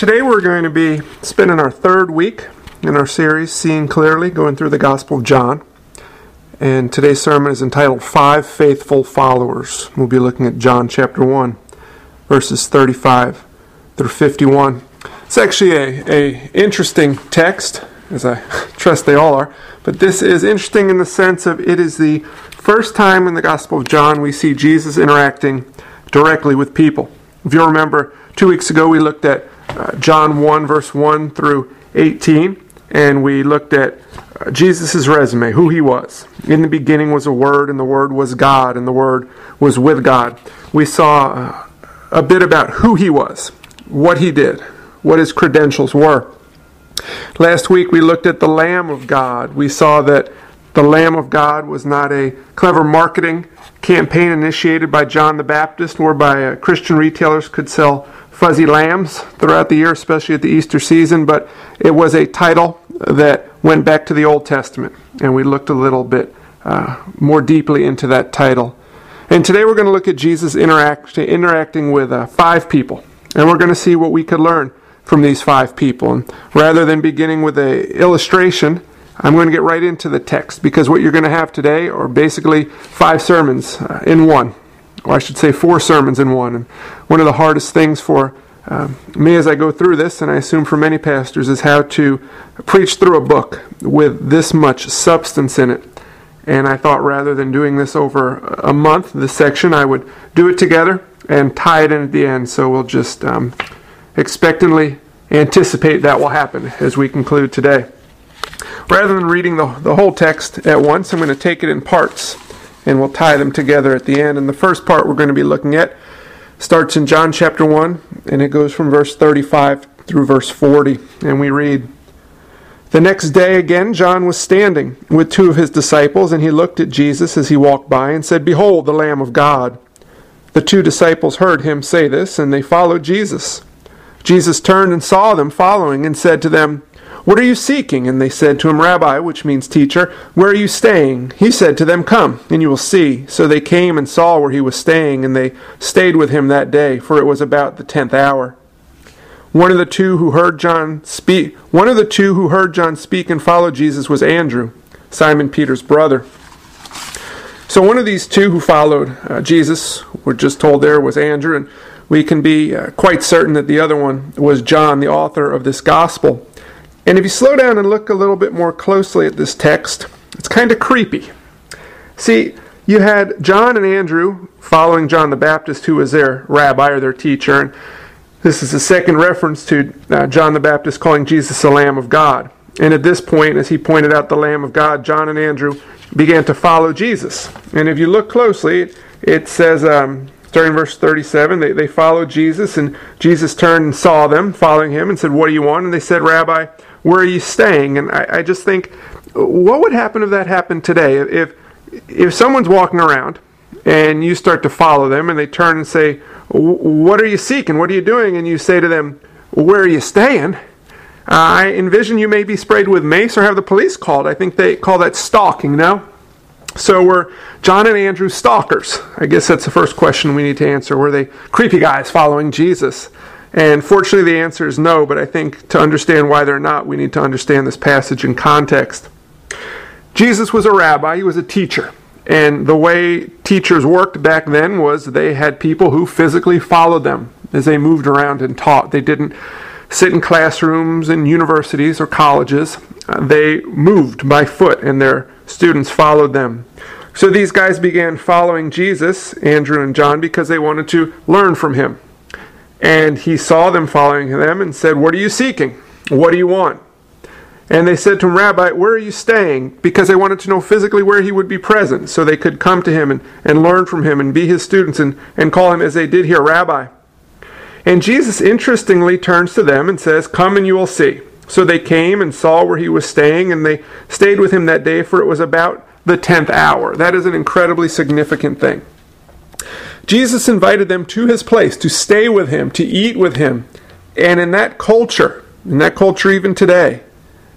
today we're going to be spending our third week in our series, Seeing Clearly, going through the Gospel of John. And today's sermon is entitled Five Faithful Followers. We'll be looking at John chapter 1, verses 35 through 51. It's actually a, a interesting text, as I trust they all are, but this is interesting in the sense of it is the first time in the Gospel of John we see Jesus interacting directly with people. If you remember, two weeks ago we looked at uh, John 1, verse 1 through 18, and we looked at uh, Jesus' resume, who he was. In the beginning was a Word, and the Word was God, and the Word was with God. We saw uh, a bit about who he was, what he did, what his credentials were. Last week we looked at the Lamb of God. We saw that the Lamb of God was not a clever marketing campaign initiated by John the Baptist, whereby uh, Christian retailers could sell fuzzy lambs throughout the year, especially at the Easter season, but it was a title that went back to the Old Testament, and we looked a little bit uh, more deeply into that title. And today we're going to look at Jesus interact, interacting with uh, five people, and we're going to see what we could learn from these five people. And rather than beginning with a illustration, I'm going to get right into the text because what you're going to have today are basically five sermons uh, in one or I should say, four sermons in one. And one of the hardest things for uh, me as I go through this, and I assume for many pastors, is how to preach through a book with this much substance in it. And I thought rather than doing this over a month, this section, I would do it together and tie it in at the end. So we'll just um, expectantly anticipate that will happen as we conclude today. Rather than reading the, the whole text at once, I'm going to take it in parts and we'll tie them together at the end. And the first part we're going to be looking at starts in John chapter 1, and it goes from verse 35 through verse 40. And we read The next day again, John was standing with two of his disciples, and he looked at Jesus as he walked by and said, Behold, the Lamb of God. The two disciples heard him say this, and they followed Jesus. Jesus turned and saw them following and said to them, what are you seeking? And they said to him, Rabbi, which means teacher, where are you staying? He said to them, Come, and you will see. So they came and saw where he was staying, and they stayed with him that day, for it was about the tenth hour. One of the two who heard John speak one of the two who heard John speak and followed Jesus was Andrew, Simon Peter's brother. So one of these two who followed uh, Jesus, we're just told there, was Andrew, and we can be uh, quite certain that the other one was John, the author of this gospel. And if you slow down and look a little bit more closely at this text, it's kind of creepy. See, you had John and Andrew following John the Baptist, who was their rabbi or their teacher. And this is the second reference to uh, John the Baptist calling Jesus the Lamb of God. And at this point, as he pointed out the Lamb of God, John and Andrew began to follow Jesus. And if you look closely, it says, um, verse 37, they, they followed Jesus, and Jesus turned and saw them following him and said, What do you want? And they said, Rabbi, where are you staying? And I, I just think, what would happen if that happened today? If if someone's walking around and you start to follow them and they turn and say, What are you seeking? What are you doing? And you say to them, Where are you staying? I envision you may be sprayed with mace or have the police called. I think they call that stalking now. So were John and Andrew stalkers? I guess that's the first question we need to answer. Were they creepy guys following Jesus? And fortunately, the answer is no, but I think to understand why they're not, we need to understand this passage in context. Jesus was a rabbi, he was a teacher. And the way teachers worked back then was they had people who physically followed them as they moved around and taught. They didn't sit in classrooms in universities or colleges, uh, they moved by foot, and their students followed them. So these guys began following Jesus, Andrew and John, because they wanted to learn from him. And he saw them following them and said, What are you seeking? What do you want? And they said to him, Rabbi, where are you staying? Because they wanted to know physically where he would be present so they could come to him and, and learn from him and be his students and, and call him as they did here, Rabbi. And Jesus interestingly turns to them and says, Come and you will see. So they came and saw where he was staying, and they stayed with him that day, for it was about the tenth hour. That is an incredibly significant thing. Jesus invited them to his place to stay with him, to eat with him. And in that culture, in that culture even today,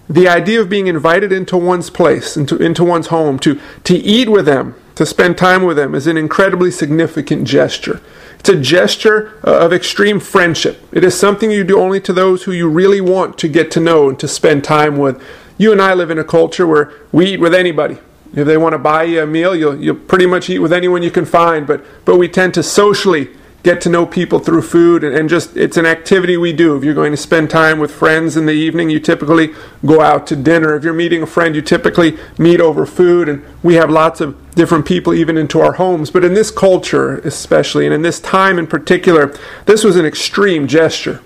the idea of being invited into one's place, into, into one's home, to, to eat with them, to spend time with them, is an incredibly significant gesture. It's a gesture uh, of extreme friendship. It is something you do only to those who you really want to get to know and to spend time with. You and I live in a culture where we eat with anybody. If they want to buy you a meal, you'll, you'll pretty much eat with anyone you can find, but, but we tend to socially get to know people through food and, and, just it's an activity we do. If you're going to spend time with friends in the evening you typically go out to dinner. If you're meeting a friend you typically meet over food and we have lots of different people even into our homes. But in this culture especially and in this time in particular this was an extreme gesture.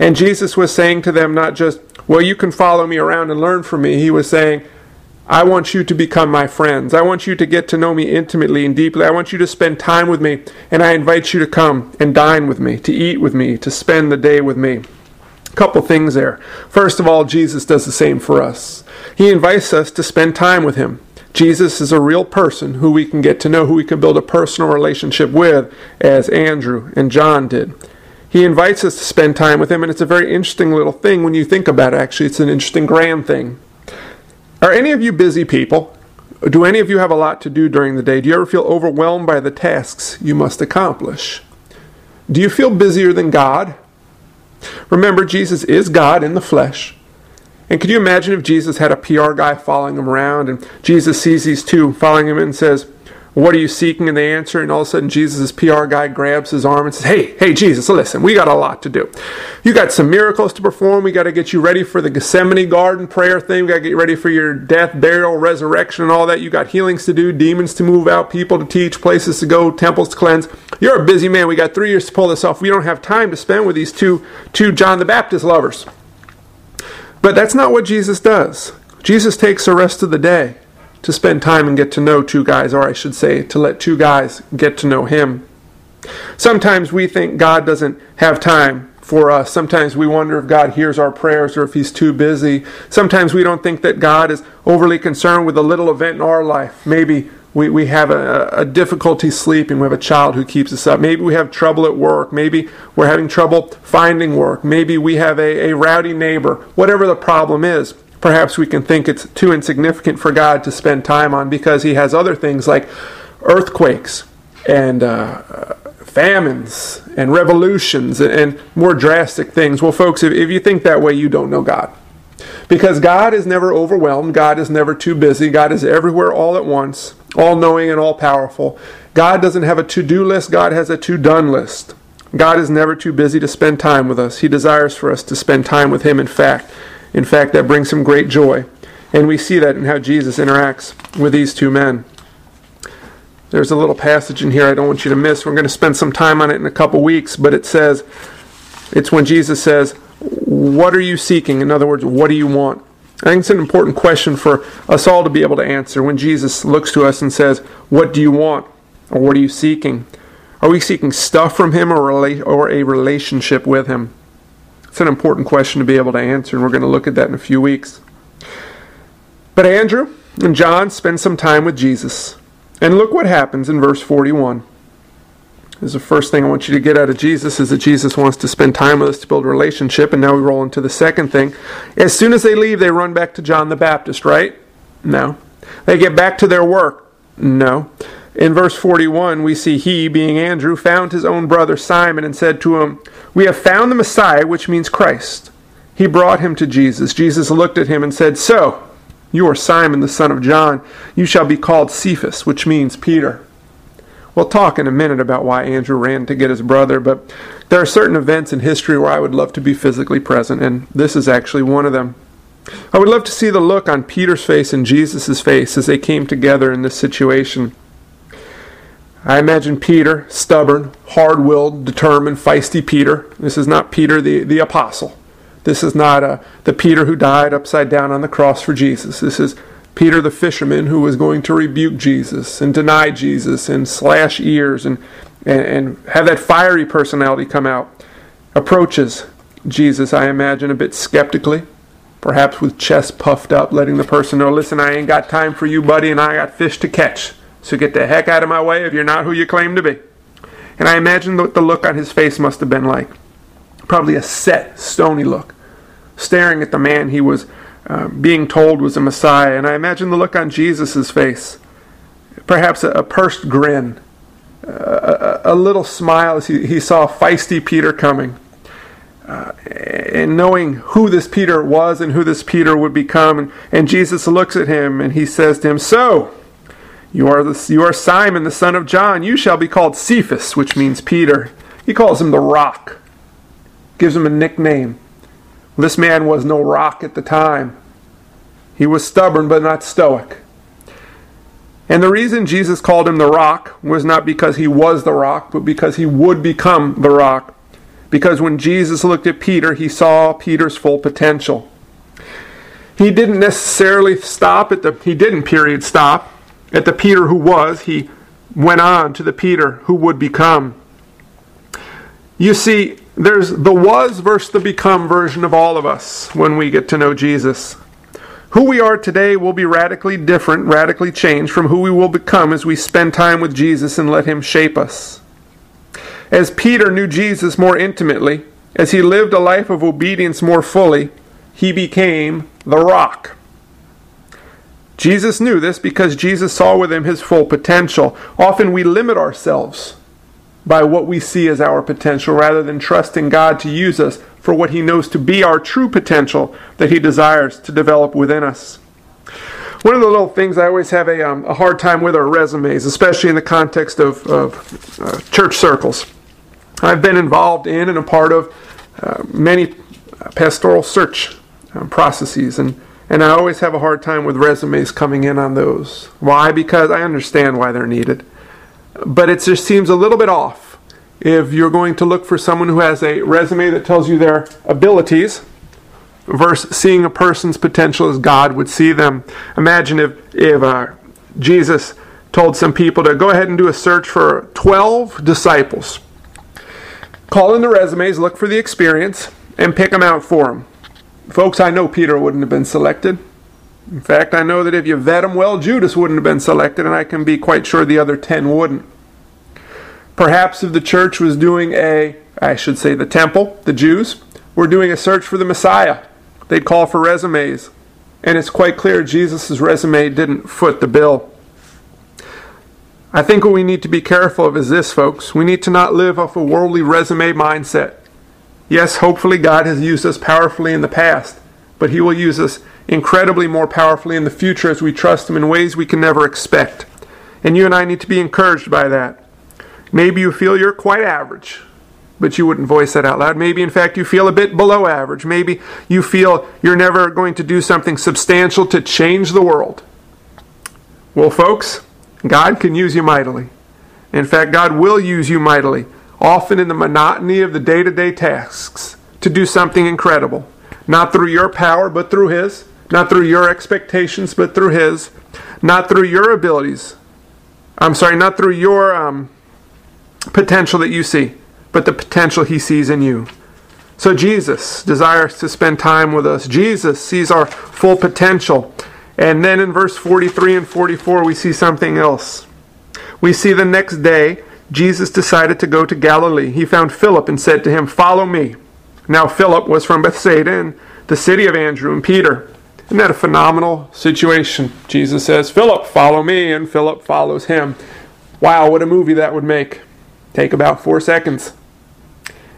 And jesus was saying to them not just well you can follow me around and learn from me. He was saying I want you to become my friends. I want you to get to know me intimately and deeply. I want you to spend time with me, and I invite you to come and dine with me, to eat with me, to spend the day with me. A couple things there. First of all, Jesus does the same for us. He invites us to spend time with him. Jesus is a real person who we can get to know, who we can build a personal relationship with, as Andrew and John did. He invites us to spend time with him, and it's a very interesting little thing when you think about it. Actually, it's an interesting grand thing. Are any of you busy people? Do any of you have a lot to do during the day? Do you ever feel overwhelmed by the tasks you must accomplish? Do you feel busier than God? Remember, Jesus is God in the flesh. And could you imagine if Jesus had a PR guy following him around and Jesus sees these two following him and says, what are you seeking? And they answer, and all of a sudden, Jesus' PR guy grabs his arm and says, Hey, hey, Jesus, listen, we got a lot to do. You got some miracles to perform. We got to get you ready for the Gethsemane garden prayer thing. We got to get you ready for your death, burial, resurrection, and all that. You got healings to do, demons to move out, people to teach, places to go, temples to cleanse. You're a busy man. We got three years to pull this off. We don't have time to spend with these two, two John the Baptist lovers. But that's not what Jesus does. Jesus takes the rest of the day to spend time and get to know two guys, or I should say, to let two guys get to know him. Sometimes we think God doesn't have time for us. Sometimes we wonder if God hears our prayers or if He's too busy. Sometimes we don't think that God is overly concerned with a little event in our life. Maybe we, we have a, a difficulty sleeping. We have a child who keeps us up. Maybe we have trouble at work. Maybe we're having trouble finding work. Maybe we have a, a rowdy neighbor. Whatever the problem is, perhaps we can think it's too insignificant for God to spend time on because He has other things like earthquakes and uh, famines and revolutions and, more drastic things. Well, folks, if, if you think that way, you don't know God. Because God is never overwhelmed, God is never too busy, God is everywhere all at once, all knowing and all powerful. God doesn't have a to do list, God has a to done list. God is never too busy to spend time with us. He desires for us to spend time with Him, in fact. In fact, that brings him great joy. And we see that in how Jesus interacts with these two men. There's a little passage in here I don't want you to miss. We're going to spend some time on it in a couple weeks, but it says, it's when Jesus says, What are you seeking? In other words, what do you want? I think it's an important question for us all to be able to answer when Jesus looks to us and says, What do you want? Or what are you seeking? Are we seeking stuff from Him or, or a relationship with Him? It's an important question to be able to answer, and we're going to look at that in a few weeks. But Andrew and John spend some time with Jesus. And look what happens in verse 41. This is the first thing I want you to get out of Jesus is that Jesus wants to spend time with us to build a relationship. And now we roll into the second thing. As soon as they leave, they run back to John the Baptist, right? No. They get back to their work. No. In verse 41, we see he, being Andrew, found his own brother Simon and said to him, We have found the Messiah, which means Christ. He brought him to Jesus. Jesus looked at him and said, So, you are Simon, the son of John. You shall be called Cephas, which means Peter. We'll talk in a minute about why Andrew ran to get his brother, but there are certain events in history where I would love to be physically present, and this is actually one of them. I would love to see the look on Peter's face and Jesus' face as they came together in this situation. I imagine Peter, stubborn, hard willed, determined, feisty Peter. This is not Peter the, the apostle. This is not uh, the Peter who died upside down on the cross for Jesus. This is Peter the fisherman who was going to rebuke Jesus and deny Jesus and slash ears and, and, and have that fiery personality come out. Approaches Jesus, I imagine, a bit skeptically, perhaps with chest puffed up, letting the person know, listen, I ain't got time for you, buddy, and I got fish to catch. So get the heck out of my way if you're not who you claim to be. And I imagine what the look on his face must have been like. Probably a set, stony look, staring at the man he was uh, being told was a Messiah. And I imagine the look on Jesus' face perhaps a, a pursed grin, a, a, little smile as he, he saw feisty Peter coming. Uh, and knowing who this Peter was and who this Peter would become. And, and Jesus looks at him and he says to him, So, you are, the, you are Simon, the son of John. You shall be called Cephas, which means Peter. He calls him the rock, gives him a nickname. This man was no rock at the time. He was stubborn but not stoic. And the reason Jesus called him the rock was not because he was the rock, but because he would become the rock. Because when Jesus looked at Peter, he saw Peter's full potential. He didn't necessarily stop at the, he didn't, period, stop at the Peter who was. He went on to the Peter who would become. You see, there's the was versus the become version of all of us when we get to know Jesus. Who we are today will be radically different, radically changed from who we will become as we spend time with Jesus and let Him shape us. As Peter knew Jesus more intimately, as he lived a life of obedience more fully, he became the rock. Jesus knew this because Jesus saw with him his full potential. Often we limit ourselves by what we see as our potential rather than trusting God to use us for what He knows to be our true potential that He desires to develop within us. One of the little things I always have a, um, a hard time with are resumes, especially in the context of, of uh, church circles. I've been involved in and a part of uh, many pastoral search um, processes, and, and I always have a hard time with resumes coming in on those. Why? Because I understand why they're needed but it just seems a little bit off if you're going to look for someone who has a resume that tells you their abilities versus seeing a person's potential as God would see them. Imagine if, if uh, Jesus told some people to go ahead and do a search for 12 disciples. Call in the resumes, look for the experience, and pick them out for them. Folks, I know Peter wouldn't have been selected. In fact, I know that if you vet him well, Judas wouldn't have been selected, and I can be quite sure the other ten wouldn't. Perhaps if the church was doing a, I should say the temple, the Jews, were doing a search for the Messiah, they'd call for resumes. And it's quite clear Jesus' resume didn't foot the bill. I think what we need to be careful of is this, folks. We need to not live off a worldly resume mindset. Yes, hopefully God has used us powerfully in the past, but He will use us incredibly more powerfully in the future as we trust Him in ways we can never expect. And you and I need to be encouraged by that. Maybe you feel you're quite average, but you wouldn't voice that out loud. Maybe, in fact, you feel a bit below average. Maybe you feel you're never going to do something substantial to change the world. Well, folks, God can use you mightily. In fact, God will use you mightily, often in the monotony of the day to day tasks, to do something incredible. Not through your power, but through His. Not through your expectations, but through His. Not through your abilities. I'm sorry, not through your um, potential that you see, but the potential He sees in you. So Jesus desires to spend time with us. Jesus sees our full potential. And then in verse 43 and 44, we see something else. We see the next day, Jesus decided to go to Galilee. He found Philip and said to him, Follow me. Now, Philip was from Bethsaida the city of Andrew and Peter. Isn't that a phenomenal situation? Jesus says, Philip, follow me, and Philip follows him. Wow, what a movie that would make. Take about four seconds.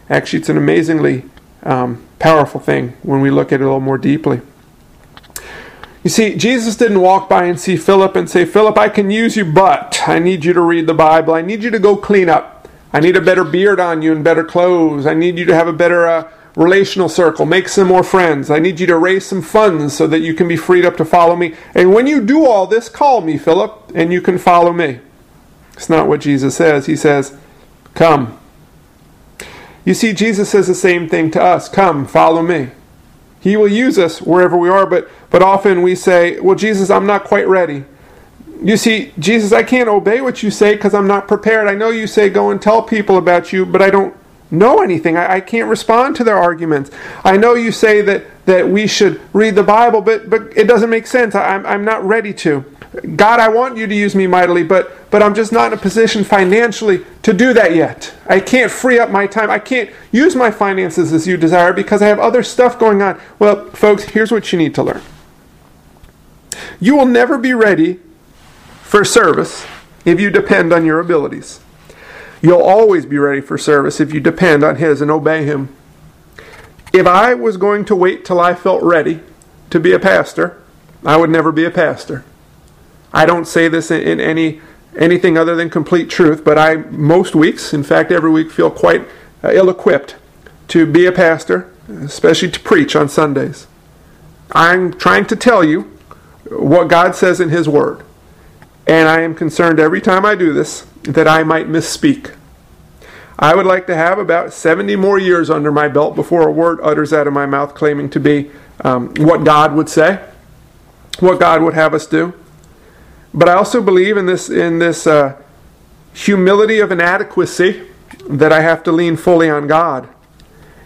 Actually, it's an amazingly um, powerful thing when we look at it a little more deeply. You see, Jesus didn't walk by and see Philip and say, Philip, I can use you, but I need you to read the Bible. I need you to go clean up. I need a better beard on you and better clothes. I need you to have a better uh, relational circle, make some more friends. I need you to raise some funds so that you can be freed up to follow me. And when you do all this, call me, Philip, and you can follow me. It's not what Jesus says. He says, Come. You see, Jesus says the same thing to us Come, follow me. He will use us wherever we are, but, but often we say, Well, Jesus, I'm not quite ready. You see, Jesus, I can't obey what you say because I'm not prepared. I know you say go and tell people about you, but I don't know anything. I, I, can't respond to their arguments. I know you say that, that we should read the Bible, but, but it doesn't make sense. I, I'm, I'm not ready to. God, I want you to use me mightily, but, but I'm just not in a position financially to do that yet. I can't free up my time. I can't use my finances as you desire because I have other stuff going on. Well, folks, here's what you need to learn you will never be ready for service if you depend on your abilities. You'll always be ready for service if you depend on His and obey Him. If I was going to wait till I felt ready to be a pastor, I would never be a pastor. I don't say this in, in any anything other than complete truth, but I most weeks, in fact every week, feel quite uh, ill-equipped to be a pastor, especially to preach on Sundays. I'm trying to tell you what God says in His Word. And I am concerned every time I do this that I might misspeak. I would like to have about 70 more years under my belt before a word utters out of my mouth claiming to be um, what God would say, what God would have us do. But I also believe in this, in this uh, humility of inadequacy that I have to lean fully on God.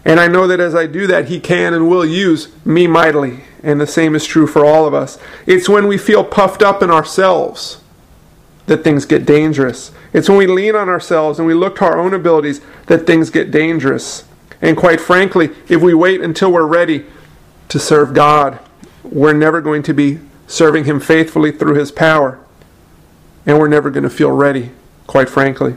And I know that as I do that, He can and will use me mightily. And the same is true for all of us. It's when we feel puffed up in ourselves that things get dangerous. It's when we lean on ourselves and we look to our own abilities that things get dangerous. And quite frankly, if we wait until we're ready to serve God, we're never going to be serving Him faithfully through His power. And we're never going to feel ready, quite frankly.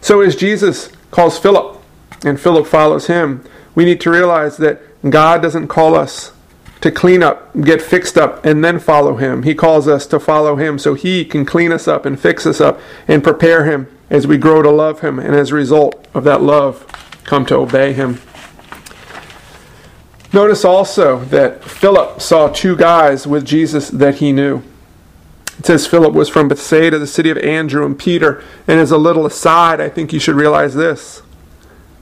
So, as Jesus calls Philip and Philip follows him, we need to realize that God doesn't call us to clean up, get fixed up, and then follow Him. He calls us to follow Him so He can clean us up and fix us up and prepare Him as we grow to love Him, and as a result of that love, come to obey Him. Notice also that Philip saw two guys with Jesus that he knew. It says Philip was from Bethsaida, the city of Andrew and Peter. And as a little aside, I think you should realize this.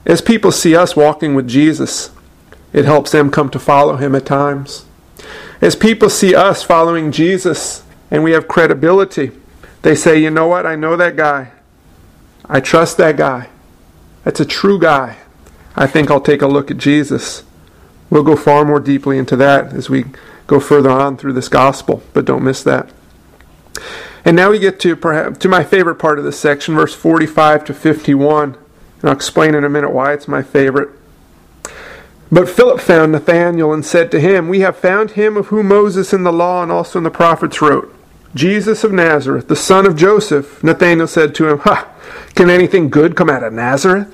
As people see us walking with Jesus, it helps them come to follow him at times. As people see us following Jesus and we have credibility, they say, you know what? I know that guy. I trust that guy. That's a true guy. I think I'll take a look at Jesus. We'll go far more deeply into that as we go further on through this gospel, but don't miss that. And now we get to perhaps to my favorite part of this section, verse 45 to 51. And I'll explain in a minute why it's my favorite. But Philip found Nathanael and said to him, We have found him of whom Moses in the law and also in the prophets wrote, Jesus of Nazareth, the son of Joseph. Nathanael said to him, Ha! Can anything good come out of Nazareth?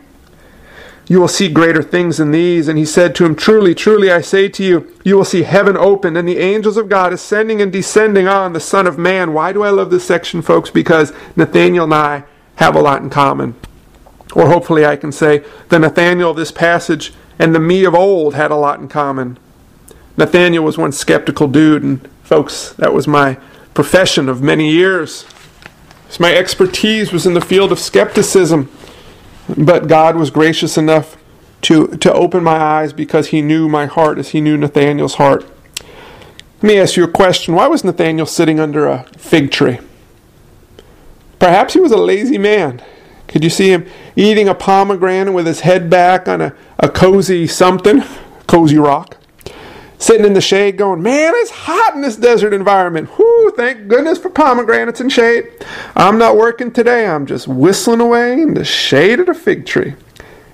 You will see greater things than these. And he said to him, Truly, truly, I say to you, you will see heaven opened and the angels of God ascending and descending on the Son of Man. Why do I love this section, folks? Because Nathaniel and I have a lot in common. Or hopefully I can say, the Nathaniel of this passage and the me of old had a lot in common. Nathaniel was one skeptical dude, and folks, that was my profession of many years. So my expertise was in the field of skepticism, but God was gracious enough to, to open my eyes because He knew my heart as He knew Nathaniel's heart. Let me ask you a question. Why was Nathaniel sitting under a fig tree? Perhaps he was a lazy man. Could you see him eating a pomegranate with his head back on a, a cozy something, cozy rock? sitting in the shade going, Man, it's hot in this desert environment. Thank goodness for pomegranates and shade. I'm not working today. I'm just whistling away in the shade of the fig tree.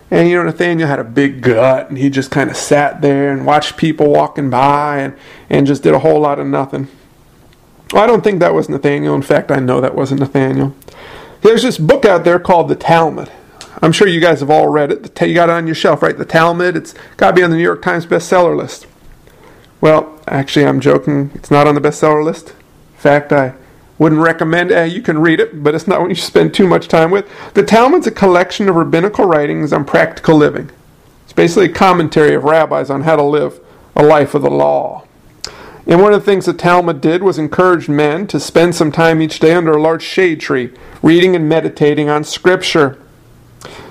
And you know, Nathaniel had a big gut, and he just kind of sat there and watched people walking by and, and just did a whole lot of nothing. Well, I don't think that was Nathaniel. In fact, I know that wasn't Nathaniel. There's this book out there called the Talmud. I'm sure you guys have all read it. You got it on your shelf, right? The Talmud. It's got to be on the New York Times bestseller list. Well, actually, I'm joking. It's not on the bestseller list. In fact, I wouldn't recommend uh, you can read it, but it's not one you spend too much time with. The Talmud's a collection of rabbinical writings on practical living. It's basically a commentary of rabbis on how to live a life of the law. And one of the things the Talmud did was encourage men to spend some time each day under a large shade tree, reading and meditating on Scripture.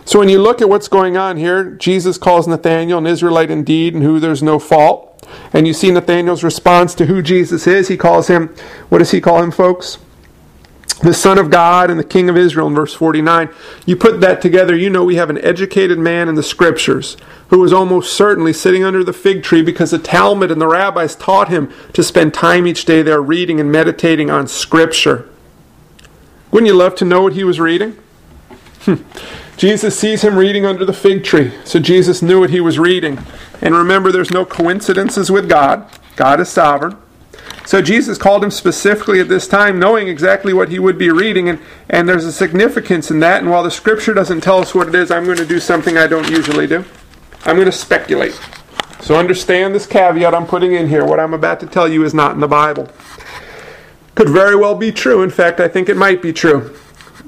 So when you look at what's going on here, Jesus calls Nathanael an Israelite indeed, and who there's no fault. And you see Nathanael's response to who Jesus is. He calls him, what does he call him, folks? the Son of God and the King of Israel in verse 49. You put that together, you know we have an educated man in the scriptures who was almost certainly sitting under the fig tree because the Talmud and the rabbis taught him to spend time each day there reading and meditating on scripture. Wouldn't you love to know what he was reading? Hmm. Jesus sees him reading under the fig tree, so Jesus knew what he was reading. And remember, there's no coincidences with God, God is sovereign. So Jesus called him specifically at this time, knowing exactly what he would be reading, and, and there's a significance in that. And while the scripture doesn't tell us what it is, I'm going to do something I don't usually do. I'm going to speculate. So understand this caveat I'm putting in here. What I'm about to tell you is not in the Bible. Could very well be true. In fact, I think it might be true.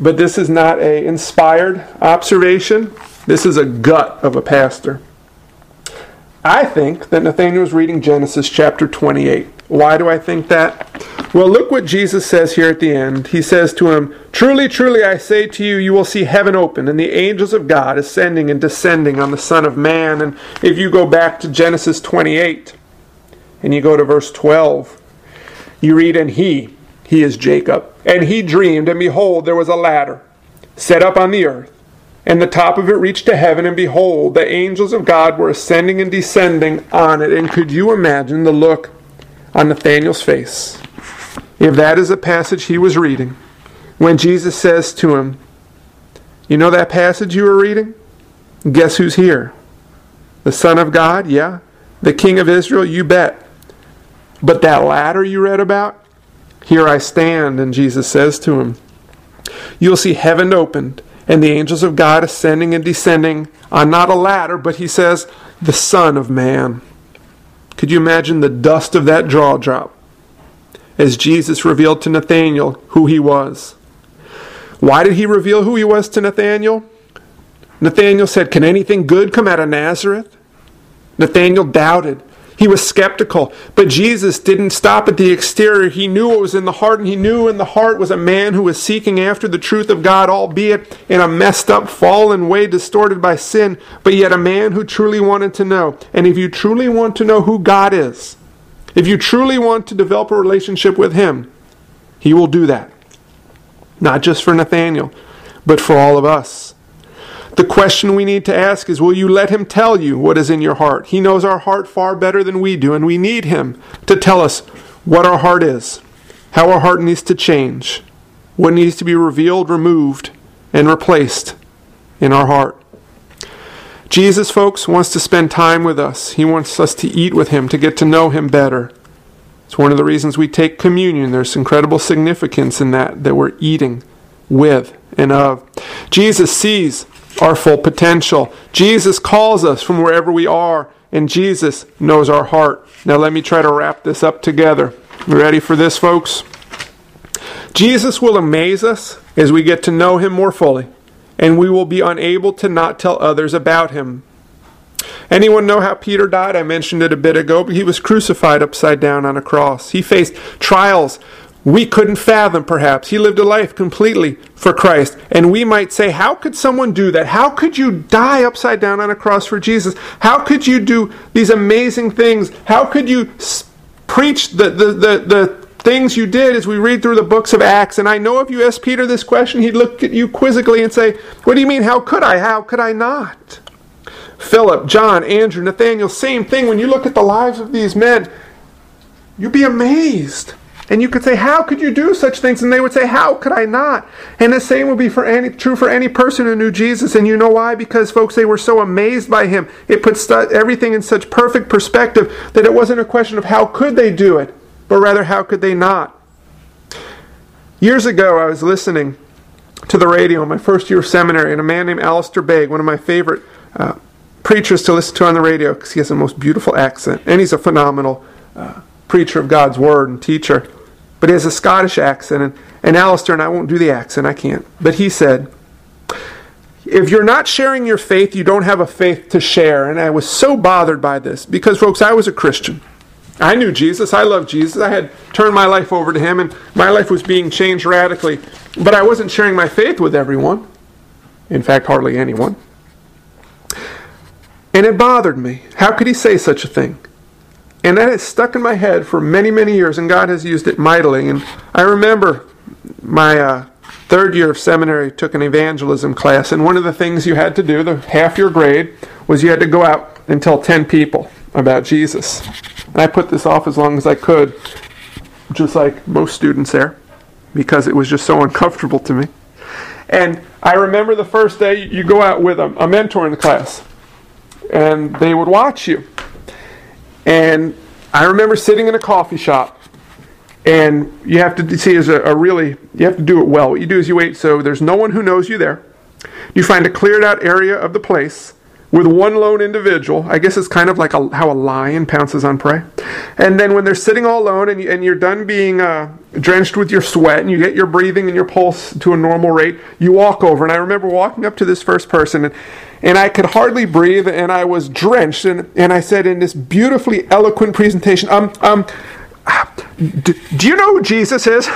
But this is not a inspired observation. This is a gut of a pastor. I think that Nathaniel was reading Genesis chapter 28. Why do I think that? Well, look what Jesus says here at the end. He says to him, Truly, truly, I say to you, you will see heaven open and the angels of God ascending and descending on the Son of Man. And if you go back to Genesis 28 and you go to verse 12, you read, And he, he is Jacob, and he dreamed, and behold, there was a ladder set up on the earth, and the top of it reached to heaven, and behold, the angels of God were ascending and descending on it. And could you imagine the look on Nathanael's face. If that is a passage he was reading, when Jesus says to him, You know that passage you were reading? Guess who's here? The Son of God? Yeah. The King of Israel? You bet. But that ladder you read about? Here I stand, and Jesus says to him, You'll see heaven opened and the angels of God ascending and descending on not a ladder, but he says, the Son of Man. Could you imagine the dust of that jaw drop as Jesus revealed to Nathanael who he was? Why did he reveal who he was to Nathanael? Nathanael said, Can anything good come out of Nazareth? Nathanael doubted. He was skeptical. But Jesus didn't stop at the exterior. He knew what was in the heart, and he knew in the heart was a man who was seeking after the truth of God, albeit in a messed up, fallen way, distorted by sin, but yet a man who truly wanted to know. And if you truly want to know who God is, if you truly want to develop a relationship with Him, He will do that. Not just for Nathanael, but for all of us. The question we need to ask is Will you let Him tell you what is in your heart? He knows our heart far better than we do, and we need Him to tell us what our heart is, how our heart needs to change, what needs to be revealed, removed, and replaced in our heart. Jesus, folks, wants to spend time with us. He wants us to eat with Him, to get to know Him better. It's one of the reasons we take communion. There's incredible significance in that, that we're eating with and of. Jesus sees our full potential. Jesus calls us from wherever we are, and Jesus knows our heart. Now, let me try to wrap this up together. You ready for this, folks? Jesus will amaze us as we get to know him more fully, and we will be unable to not tell others about him. Anyone know how Peter died? I mentioned it a bit ago, but he was crucified upside down on a cross. He faced trials we couldn't fathom, perhaps. He lived a life completely for Christ. And we might say, How could someone do that? How could you die upside down on a cross for Jesus? How could you do these amazing things? How could you preach the, the, the, the things you did as we read through the books of Acts? And I know if you asked Peter this question, he'd look at you quizzically and say, What do you mean, how could I? How could I not? Philip, John, Andrew, Nathaniel, same thing. When you look at the lives of these men, you'd be amazed. And you could say, How could you do such things? And they would say, How could I not? And the same would be for any, true for any person who knew Jesus. And you know why? Because, folks, they were so amazed by him. It stu- everything in such perfect perspective that it wasn't a question of how could they do it, but rather how could they not. Years ago, I was listening to the radio in my first year of seminary, and a man named Alistair Begg, one of my favorite uh, preachers to listen to on the radio, because he has the most beautiful accent, and he's a phenomenal uh, preacher of God's Word and teacher but he has a Scottish accent. And, and Alistair, and I won't do the accent, I can't. But he said, if you're not sharing your faith, you don't have a faith to share. And I was so bothered by this because, folks, I was a Christian. I knew Jesus. I loved Jesus. I had turned my life over to him, and my life was being changed radically. But I wasn't sharing my faith with everyone. In fact, hardly anyone. And it bothered me. How could he say such a thing? And that has stuck in my head for many, many years, and God has used it mightily. And I remember my uh, third year of seminary took an evangelism class, and one of the things you had to do, the half your grade, was you had to go out and tell 10 people about Jesus. And I put this off as long as I could, just like most students there, because it was just so uncomfortable to me. And I remember the first day you go out with a, a mentor in the class, and they would watch you. And I remember sitting in a coffee shop, and you have to see as a, a really you have to do it well. What you do is you wait so there's no one who knows you there. You find a cleared out area of the place with one lone individual. I guess it's kind of like a, how a lion pounces on prey. And then when they're sitting all alone and, you, and you're done being uh, drenched with your sweat and you get your breathing and your pulse to a normal rate, you walk over. And I remember walking up to this first person and, and I could hardly breathe and I was drenched. And, and I said in this beautifully eloquent presentation, um, um, do, do you know who Jesus is?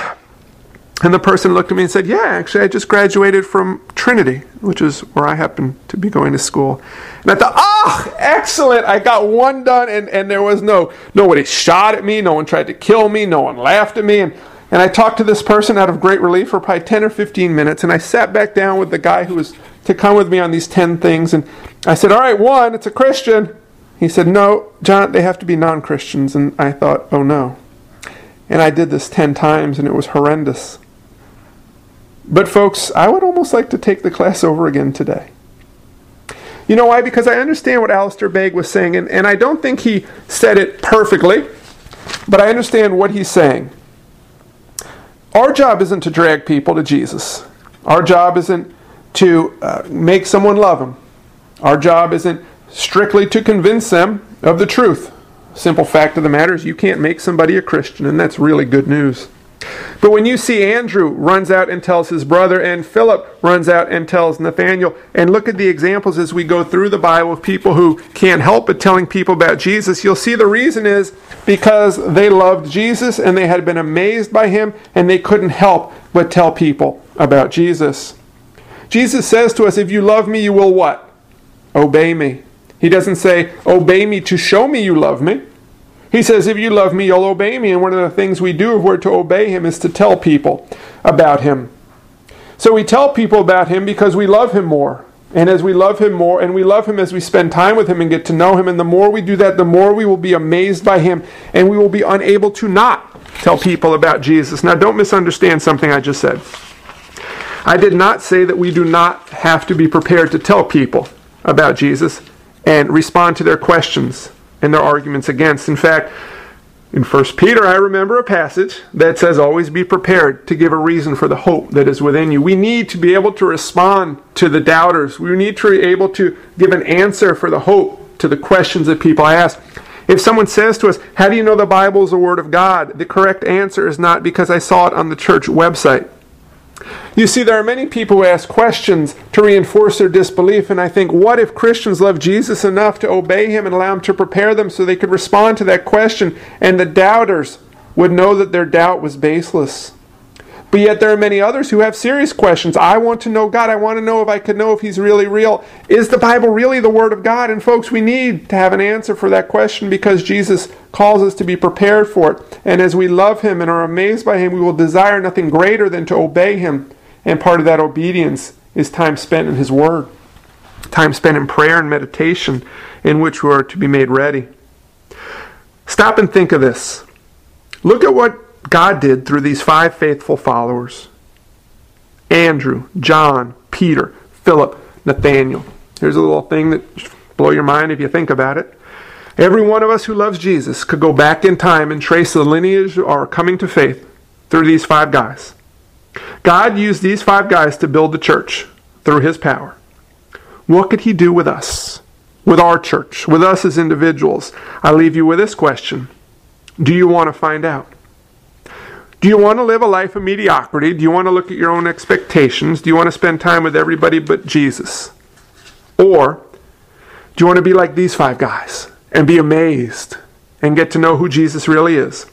And the person looked at me and said, Yeah, actually, I just graduated from Trinity, which is where I happen to be going to school. And I thought, Oh, excellent. I got one done, and, and there was no, nobody shot at me, no one tried to kill me, no one laughed at me. And, and I talked to this person out of great relief for probably 10 or 15 minutes, and I sat back down with the guy who was to come with me on these 10 things. And I said, All right, one, it's a Christian. He said, No, John, they have to be non Christians. And I thought, Oh no. And I did this 10 times, and it was horrendous. But, folks, I would almost like to take the class over again today. You know why? Because I understand what Alistair Begg was saying, and, and I don't think he said it perfectly, but I understand what he's saying. Our job isn't to drag people to Jesus. Our job isn't to uh, make someone love him. Our job isn't strictly to convince them of the truth. Simple fact of the matter is you can't make somebody a Christian, and that's really good news. But when you see Andrew runs out and tells his brother, and Philip runs out and tells Nathaniel, and look at the examples as we go through the Bible of people who can't help but telling people about Jesus, you'll see the reason is because they loved Jesus and they had been amazed by him and they couldn't help but tell people about Jesus. Jesus says to us, If you love me, you will what? Obey me. He doesn't say, Obey me to show me you love me. He says, If you love me, you'll obey me. And one of the things we do if we're to obey him is to tell people about him. So we tell people about him because we love him more. And as we love him more, and we love him as we spend time with him and get to know him, and the more we do that, the more we will be amazed by him, and we will be unable to not tell people about Jesus. Now, don't misunderstand something I just said. I did not say that we do not have to be prepared to tell people about Jesus and respond to their questions and their arguments against. In fact, in 1 Peter, I remember a passage that says, Always be prepared to give a reason for the hope that is within you. We need to be able to respond to the doubters. We need to be able to give an answer for the hope to the questions that people ask. If someone says to us, How do you know the Bible is the Word of God? the correct answer is not because I saw it on the church website. You see, there are many people who ask questions to reinforce their disbelief, and I think, what if Christians love Jesus enough to obey him and allow him to prepare them so they could respond to that question, and the doubters would know that their doubt was baseless? But yet, there are many others who have serious questions. I want to know God. I want to know if I could know if He's really real. Is the Bible really the Word of God? And, folks, we need to have an answer for that question because Jesus calls us to be prepared for it. And as we love Him and are amazed by Him, we will desire nothing greater than to obey Him. And part of that obedience is time spent in His Word, time spent in prayer and meditation, in which we are to be made ready. Stop and think of this. Look at what God did through these five faithful followers Andrew, John, Peter, Philip, Nathaniel. Here's a little thing that blow your mind if you think about it. Every one of us who loves Jesus could go back in time and trace the lineage of our coming to faith through these five guys. God used these five guys to build the church through his power. What could he do with us, with our church, with us as individuals? I leave you with this question Do you want to find out? Do you want to live a life of mediocrity? Do you want to look at your own expectations? Do you want to spend time with everybody but Jesus? Or do you want to be like these five guys and be amazed and get to know who Jesus really is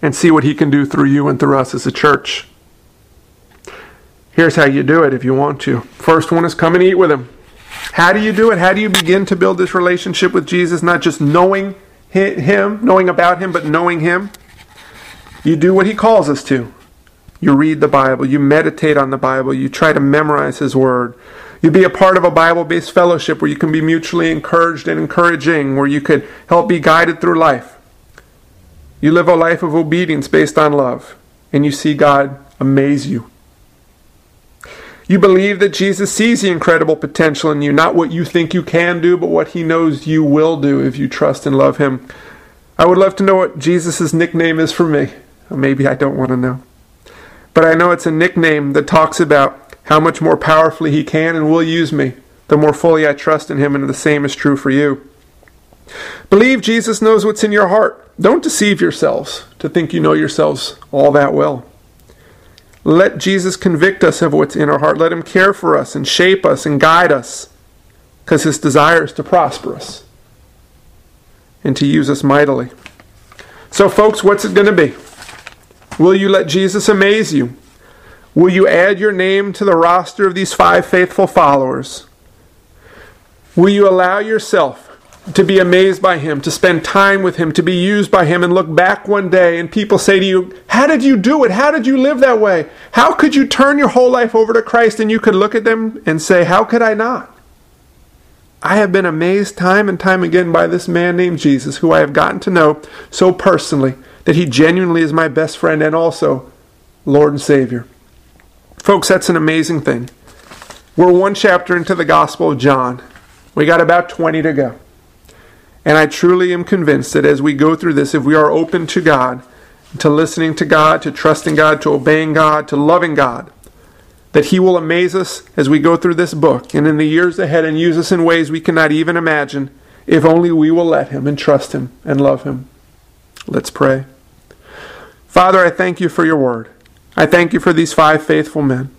and see what he can do through you and through us as a church? Here's how you do it if you want to. First one is come and eat with him. How do you do it? How do you begin to build this relationship with Jesus? Not just knowing Him, knowing about Him, but knowing Him, you do what He calls us to. You read the Bible, you meditate on the Bible, you try to memorize His Word. You be a part of a Bible based fellowship where you can be mutually encouraged and encouraging, where you could help be guided through life. You live a life of obedience based on love, and you see God amaze you. You believe that Jesus sees the incredible potential in you, not what you think you can do, but what he knows you will do if you trust and love him. I would love to know what Jesus' nickname is for me. Maybe I don't want to know. But I know it's a nickname that talks about how much more powerfully he can and will use me, the more fully I trust in him, and the same is true for you. Believe Jesus knows what's in your heart. Don't deceive yourselves to think you know yourselves all that well. Let Jesus convict us of what's in our heart. Let Him care for us and shape us and guide us because His desire is to prosper us and to use us mightily. So, folks, what's it going to be? Will you let Jesus amaze you? Will you add your name to the roster of these five faithful followers? Will you allow yourself to be amazed by him, to spend time with him, to be used by him, and look back one day and people say to you, How did you do it? How did you live that way? How could you turn your whole life over to Christ? And you could look at them and say, How could I not? I have been amazed time and time again by this man named Jesus, who I have gotten to know so personally that he genuinely is my best friend and also Lord and Savior. Folks, that's an amazing thing. We're one chapter into the Gospel of John. We got about 20 to go. And I truly am convinced that as we go through this, if we are open to God, to listening to God, to trusting God, to obeying God, to loving God, that He will amaze us as we go through this book and in the years ahead and use us in ways we cannot even imagine if only we will let Him and trust Him and love Him. Let's pray. Father, I thank you for your word. I thank you for these five faithful men.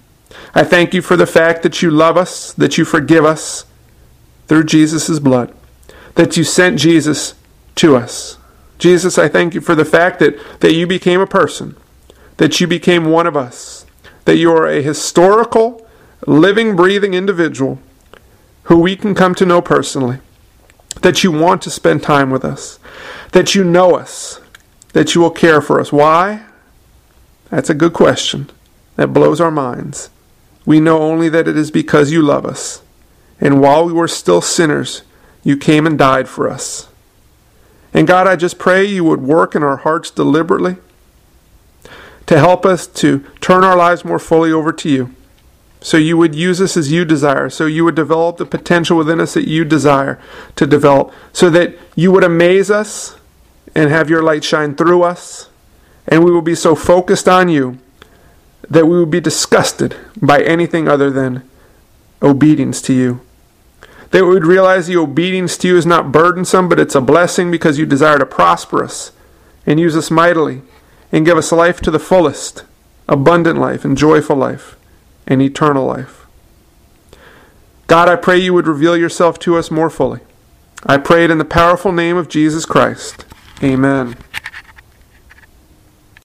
I thank you for the fact that you love us, that you forgive us through Jesus' blood that you sent Jesus to us. Jesus, I thank you for the fact that, that you became a person, that you became one of us, that you are a historical, living, breathing individual who we can come to know personally, that you want to spend time with us, that you know us, that you will care for us. Why? That's a good question. That blows our minds. We know only that it is because you love us. And while we were still sinners, you came and died for us. And God, I just pray you would work in our hearts deliberately to help us to turn our lives more fully over to you. So you would use us as you desire. So you would develop the potential within us that you desire to develop. So that you would amaze us and have your light shine through us. And we will be so focused on you that we would be disgusted by anything other than obedience to you. That we would realize the obedience to you is not burdensome, but it's a blessing because you desire to prosper us and use us mightily and give us life to the fullest, abundant life and joyful life and eternal life. God, I pray you would reveal yourself to us more fully. I pray it in the powerful name of Jesus Christ. Amen.